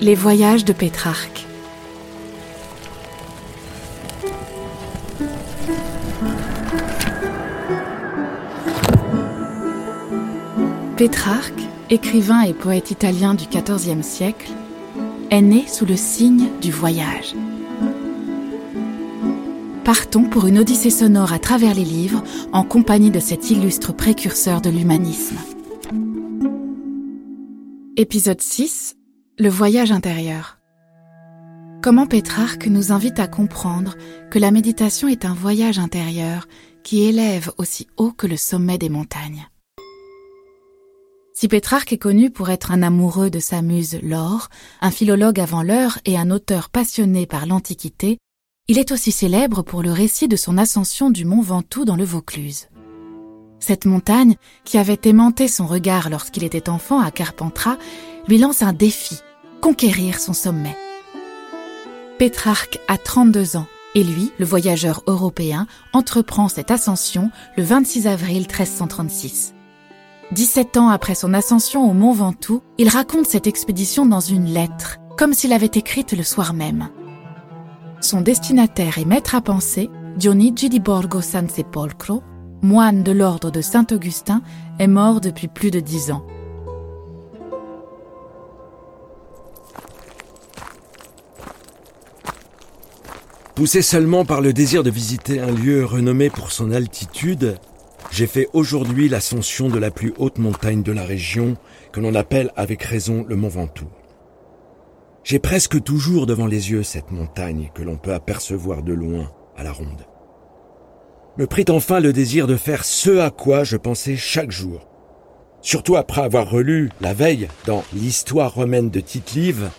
Les voyages de Pétrarque. Pétrarque, écrivain et poète italien du XIVe siècle, est né sous le signe du voyage. Partons pour une odyssée sonore à travers les livres en compagnie de cet illustre précurseur de l'humanisme. Épisode 6 Le voyage intérieur. Comment Pétrarque nous invite à comprendre que la méditation est un voyage intérieur qui élève aussi haut que le sommet des montagnes. Si Pétrarque est connu pour être un amoureux de sa muse Laure, un philologue avant l'heure et un auteur passionné par l'Antiquité, il est aussi célèbre pour le récit de son ascension du mont Ventoux dans le Vaucluse. Cette montagne, qui avait aimanté son regard lorsqu'il était enfant à Carpentras, lui lance un défi, conquérir son sommet. Pétrarque a 32 ans et lui, le voyageur européen, entreprend cette ascension le 26 avril 1336. 17 ans après son ascension au mont Ventoux, il raconte cette expédition dans une lettre, comme s'il avait écrite le soir même. Son destinataire et maître à penser, Dionigi di Borgo San Sepolcro, moine de l'ordre de Saint-Augustin, est mort depuis plus de dix ans. Poussé seulement par le désir de visiter un lieu renommé pour son altitude, j'ai fait aujourd'hui l'ascension de la plus haute montagne de la région, que l'on appelle avec raison le Mont Ventoux. J'ai presque toujours devant les yeux cette montagne que l'on peut apercevoir de loin à la ronde. Me prit enfin le désir de faire ce à quoi je pensais chaque jour. Surtout après avoir relu, la veille, dans l'histoire romaine de Tite-Live,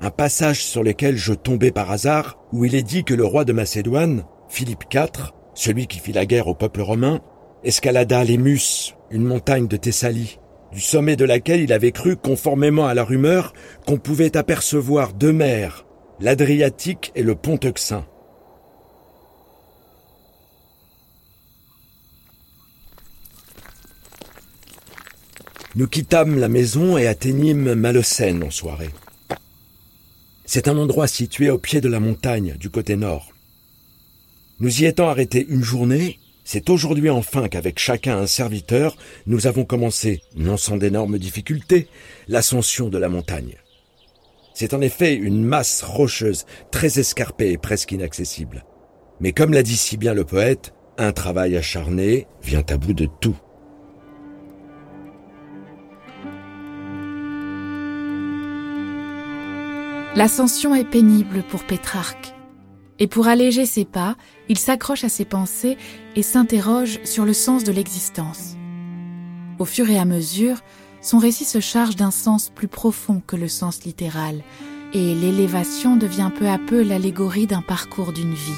un passage sur lequel je tombais par hasard, où il est dit que le roi de Macédoine, Philippe IV, celui qui fit la guerre au peuple romain, escalada l'Émus, une montagne de Thessalie, du sommet de laquelle il avait cru, conformément à la rumeur, qu'on pouvait apercevoir deux mers, l'Adriatique et le pont Euxin. Nous quittâmes la maison et atteignîmes Malocène en soirée. C'est un endroit situé au pied de la montagne, du côté nord. Nous y étant arrêtés une journée, c'est aujourd'hui enfin qu'avec chacun un serviteur, nous avons commencé, non sans d'énormes difficultés, l'ascension de la montagne. C'est en effet une masse rocheuse, très escarpée et presque inaccessible. Mais comme l'a dit si bien le poète, un travail acharné vient à bout de tout. L'ascension est pénible pour Pétrarque. Et pour alléger ses pas, il s'accroche à ses pensées et s'interroge sur le sens de l'existence. Au fur et à mesure, son récit se charge d'un sens plus profond que le sens littéral, et l'élévation devient peu à peu l'allégorie d'un parcours d'une vie.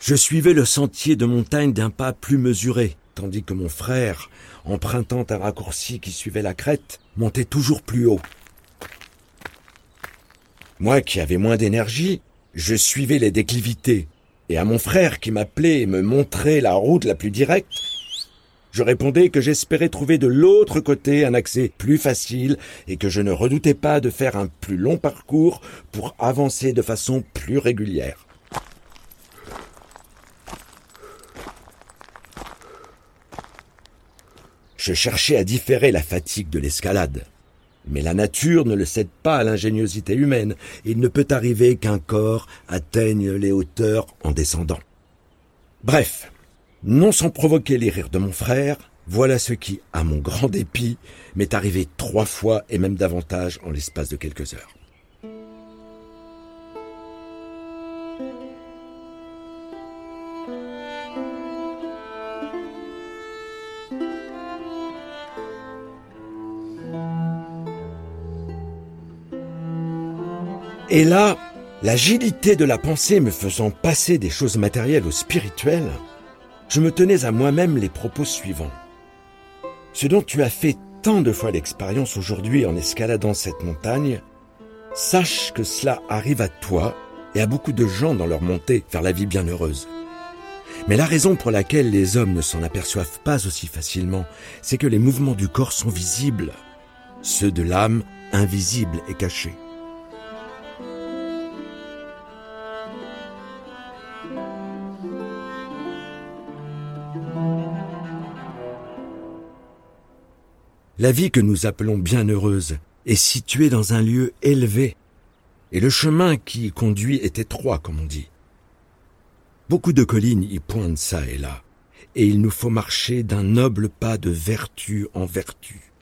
Je suivais le sentier de montagne d'un pas plus mesuré, tandis que mon frère, empruntant un raccourci qui suivait la crête, montait toujours plus haut. Moi qui avais moins d'énergie, je suivais les déclivités, et à mon frère qui m'appelait et me montrait la route la plus directe, je répondais que j'espérais trouver de l'autre côté un accès plus facile et que je ne redoutais pas de faire un plus long parcours pour avancer de façon plus régulière. Je cherchais à différer la fatigue de l'escalade. Mais la nature ne le cède pas à l'ingéniosité humaine. Il ne peut arriver qu'un corps atteigne les hauteurs en descendant. Bref, non sans provoquer les rires de mon frère, voilà ce qui, à mon grand dépit, m'est arrivé trois fois et même davantage en l'espace de quelques heures. Et là, l'agilité de la pensée me faisant passer des choses matérielles aux spirituelles, je me tenais à moi-même les propos suivants. Ce dont tu as fait tant de fois l'expérience aujourd'hui en escaladant cette montagne, sache que cela arrive à toi et à beaucoup de gens dans leur montée vers la vie bienheureuse. Mais la raison pour laquelle les hommes ne s'en aperçoivent pas aussi facilement, c'est que les mouvements du corps sont visibles, ceux de l'âme invisibles et cachés. La vie que nous appelons bienheureuse est située dans un lieu élevé, et le chemin qui y conduit est étroit, comme on dit. Beaucoup de collines y pointent ça et là, et il nous faut marcher d'un noble pas de vertu en vertu.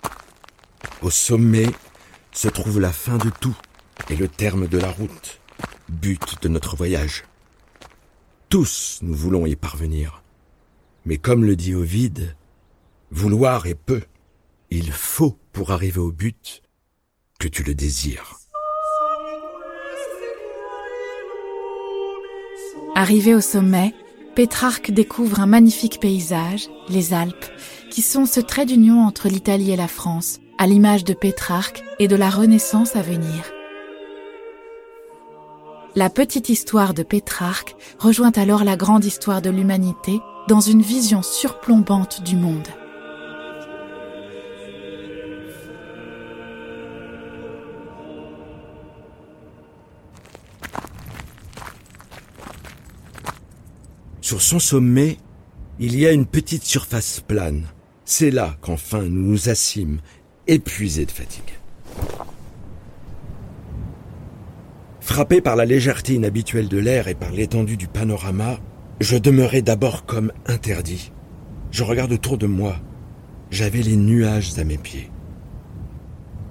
Au sommet se trouve la fin de tout et le terme de la route, but de notre voyage. Tous nous voulons y parvenir. Mais comme le dit Ovide, vouloir est peu. Il faut, pour arriver au but, que tu le désires. Arrivé au sommet, Pétrarque découvre un magnifique paysage, les Alpes, qui sont ce trait d'union entre l'Italie et la France, à l'image de Pétrarque et de la Renaissance à venir. La petite histoire de Pétrarque rejoint alors la grande histoire de l'humanité dans une vision surplombante du monde. Sur son sommet, il y a une petite surface plane. C'est là qu'enfin nous nous assîmes, épuisés de fatigue. Frappé par la légèreté inhabituelle de l'air et par l'étendue du panorama, je demeurai d'abord comme interdit. Je regarde autour de moi. J'avais les nuages à mes pieds.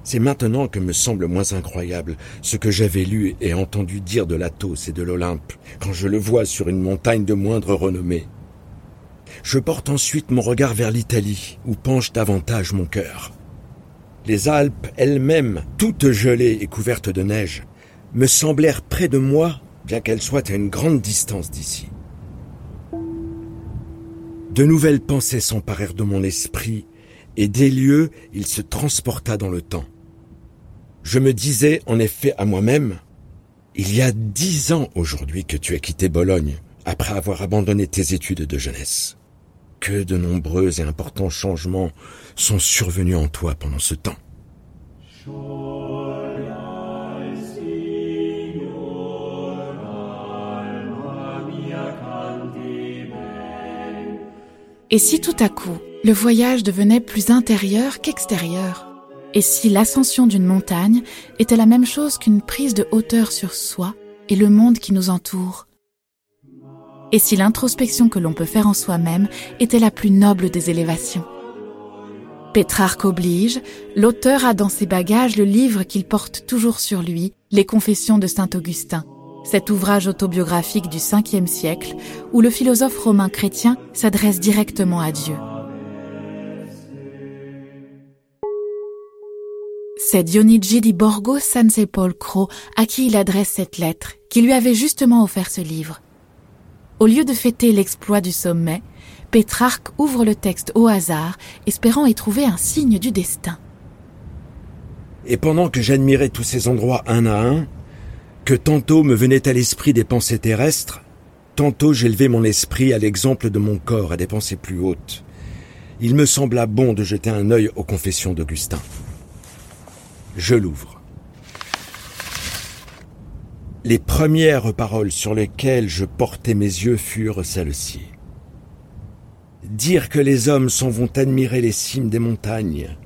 C'est maintenant que me semble moins incroyable ce que j'avais lu et entendu dire de l'Athos et de l'Olympe quand je le vois sur une montagne de moindre renommée. Je porte ensuite mon regard vers l'Italie, où penche davantage mon cœur. Les Alpes elles-mêmes, toutes gelées et couvertes de neige, me semblèrent près de moi, bien qu'elles soient à une grande distance d'ici. De nouvelles pensées s'emparèrent de mon esprit, et des lieux il se transporta dans le temps. Je me disais en effet à moi-même, il y a dix ans aujourd'hui que tu as quitté Bologne, après avoir abandonné tes études de jeunesse. Que de nombreux et importants changements sont survenus en toi pendant ce temps. Et si tout à coup, le voyage devenait plus intérieur qu'extérieur? Et si l'ascension d'une montagne était la même chose qu'une prise de hauteur sur soi et le monde qui nous entoure? Et si l'introspection que l'on peut faire en soi-même était la plus noble des élévations? Pétrarque oblige, l'auteur a dans ses bagages le livre qu'il porte toujours sur lui, Les Confessions de Saint Augustin, cet ouvrage autobiographique du 5e siècle où le philosophe romain chrétien s'adresse directement à Dieu. C'est Dionigi di Borgo San Sepolcro à qui il adresse cette lettre, qui lui avait justement offert ce livre. Au lieu de fêter l'exploit du sommet, Pétrarque ouvre le texte au hasard, espérant y trouver un signe du destin. Et pendant que j'admirais tous ces endroits un à un, que tantôt me venaient à l'esprit des pensées terrestres, tantôt j'élevais mon esprit à l'exemple de mon corps à des pensées plus hautes, il me sembla bon de jeter un œil aux confessions d'Augustin. Je l'ouvre. Les premières paroles sur lesquelles je portais mes yeux furent celles-ci. Dire que les hommes s'en vont admirer les cimes des montagnes,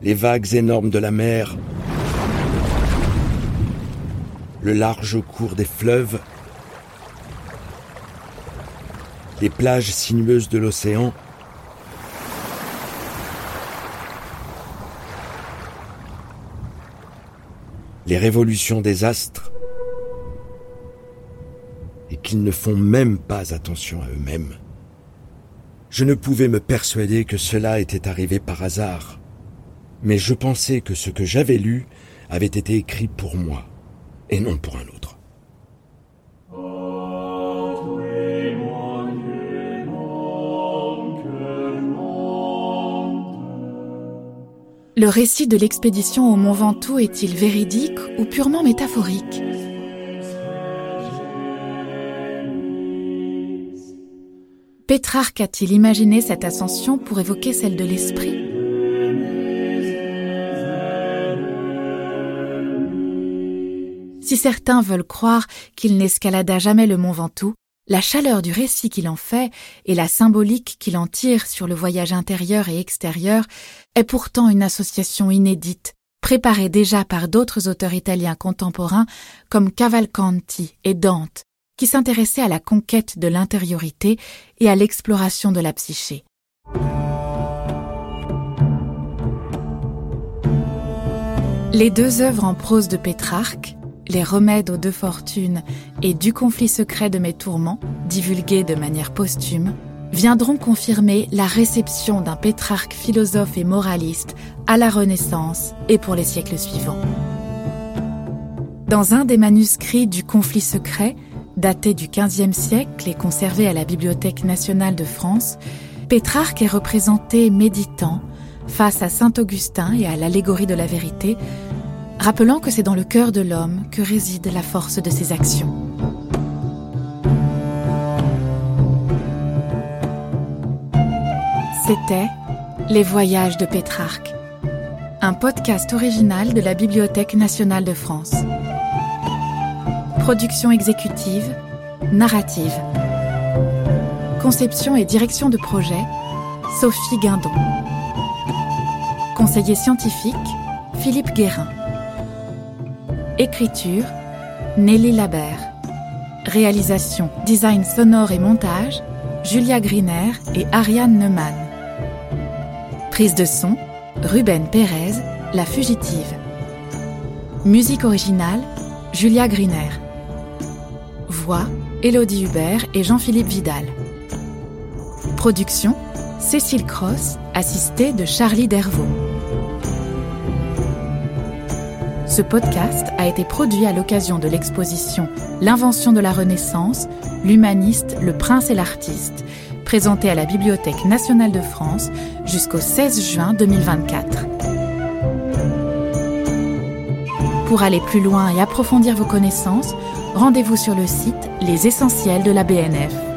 les vagues énormes de la mer, le large cours des fleuves, les plages sinueuses de l'océan, révolutions des astres, et qu'ils ne font même pas attention à eux-mêmes. Je ne pouvais me persuader que cela était arrivé par hasard, mais je pensais que ce que j'avais lu avait été écrit pour moi, et non pour un autre. Le récit de l'expédition au Mont Ventoux est-il véridique ou purement métaphorique? Pétrarque a-t-il imaginé cette ascension pour évoquer celle de l'esprit? Si certains veulent croire qu'il n'escalada jamais le mont Ventoux, la chaleur du récit qu'il en fait et la symbolique qu'il en tire sur le voyage intérieur et extérieur est pourtant une association inédite, préparée déjà par d'autres auteurs italiens contemporains comme Cavalcanti et Dante, qui s'intéressaient à la conquête de l'intériorité et à l'exploration de la psyché. Les deux œuvres en prose de Pétrarque, les remèdes aux deux fortunes et du conflit secret de mes tourments, divulgués de manière posthume, viendront confirmer la réception d'un Pétrarque philosophe et moraliste à la Renaissance et pour les siècles suivants. Dans un des manuscrits du conflit secret, daté du XVe siècle et conservé à la Bibliothèque nationale de France, Pétrarque est représenté méditant face à Saint Augustin et à l'allégorie de la vérité, rappelant que c'est dans le cœur de l'homme que réside la force de ses actions. C'était Les Voyages de Pétrarque, un podcast original de la Bibliothèque nationale de France. Production exécutive, narrative. Conception et direction de projet, Sophie Guindon. Conseiller scientifique, Philippe Guérin. Écriture, Nelly Labert. Réalisation, design sonore et montage, Julia Griner et Ariane Neumann. Prise de son, Ruben Pérez, La Fugitive. Musique originale, Julia Griner. Voix, Élodie Hubert et Jean-Philippe Vidal. Production, Cécile Cross, assistée de Charlie Dervaux. Ce podcast a été produit à l'occasion de l'exposition L'invention de la Renaissance, l'humaniste, le prince et l'artiste, présentée à la Bibliothèque nationale de France jusqu'au 16 juin 2024. Pour aller plus loin et approfondir vos connaissances, rendez-vous sur le site Les Essentiels de la BNF.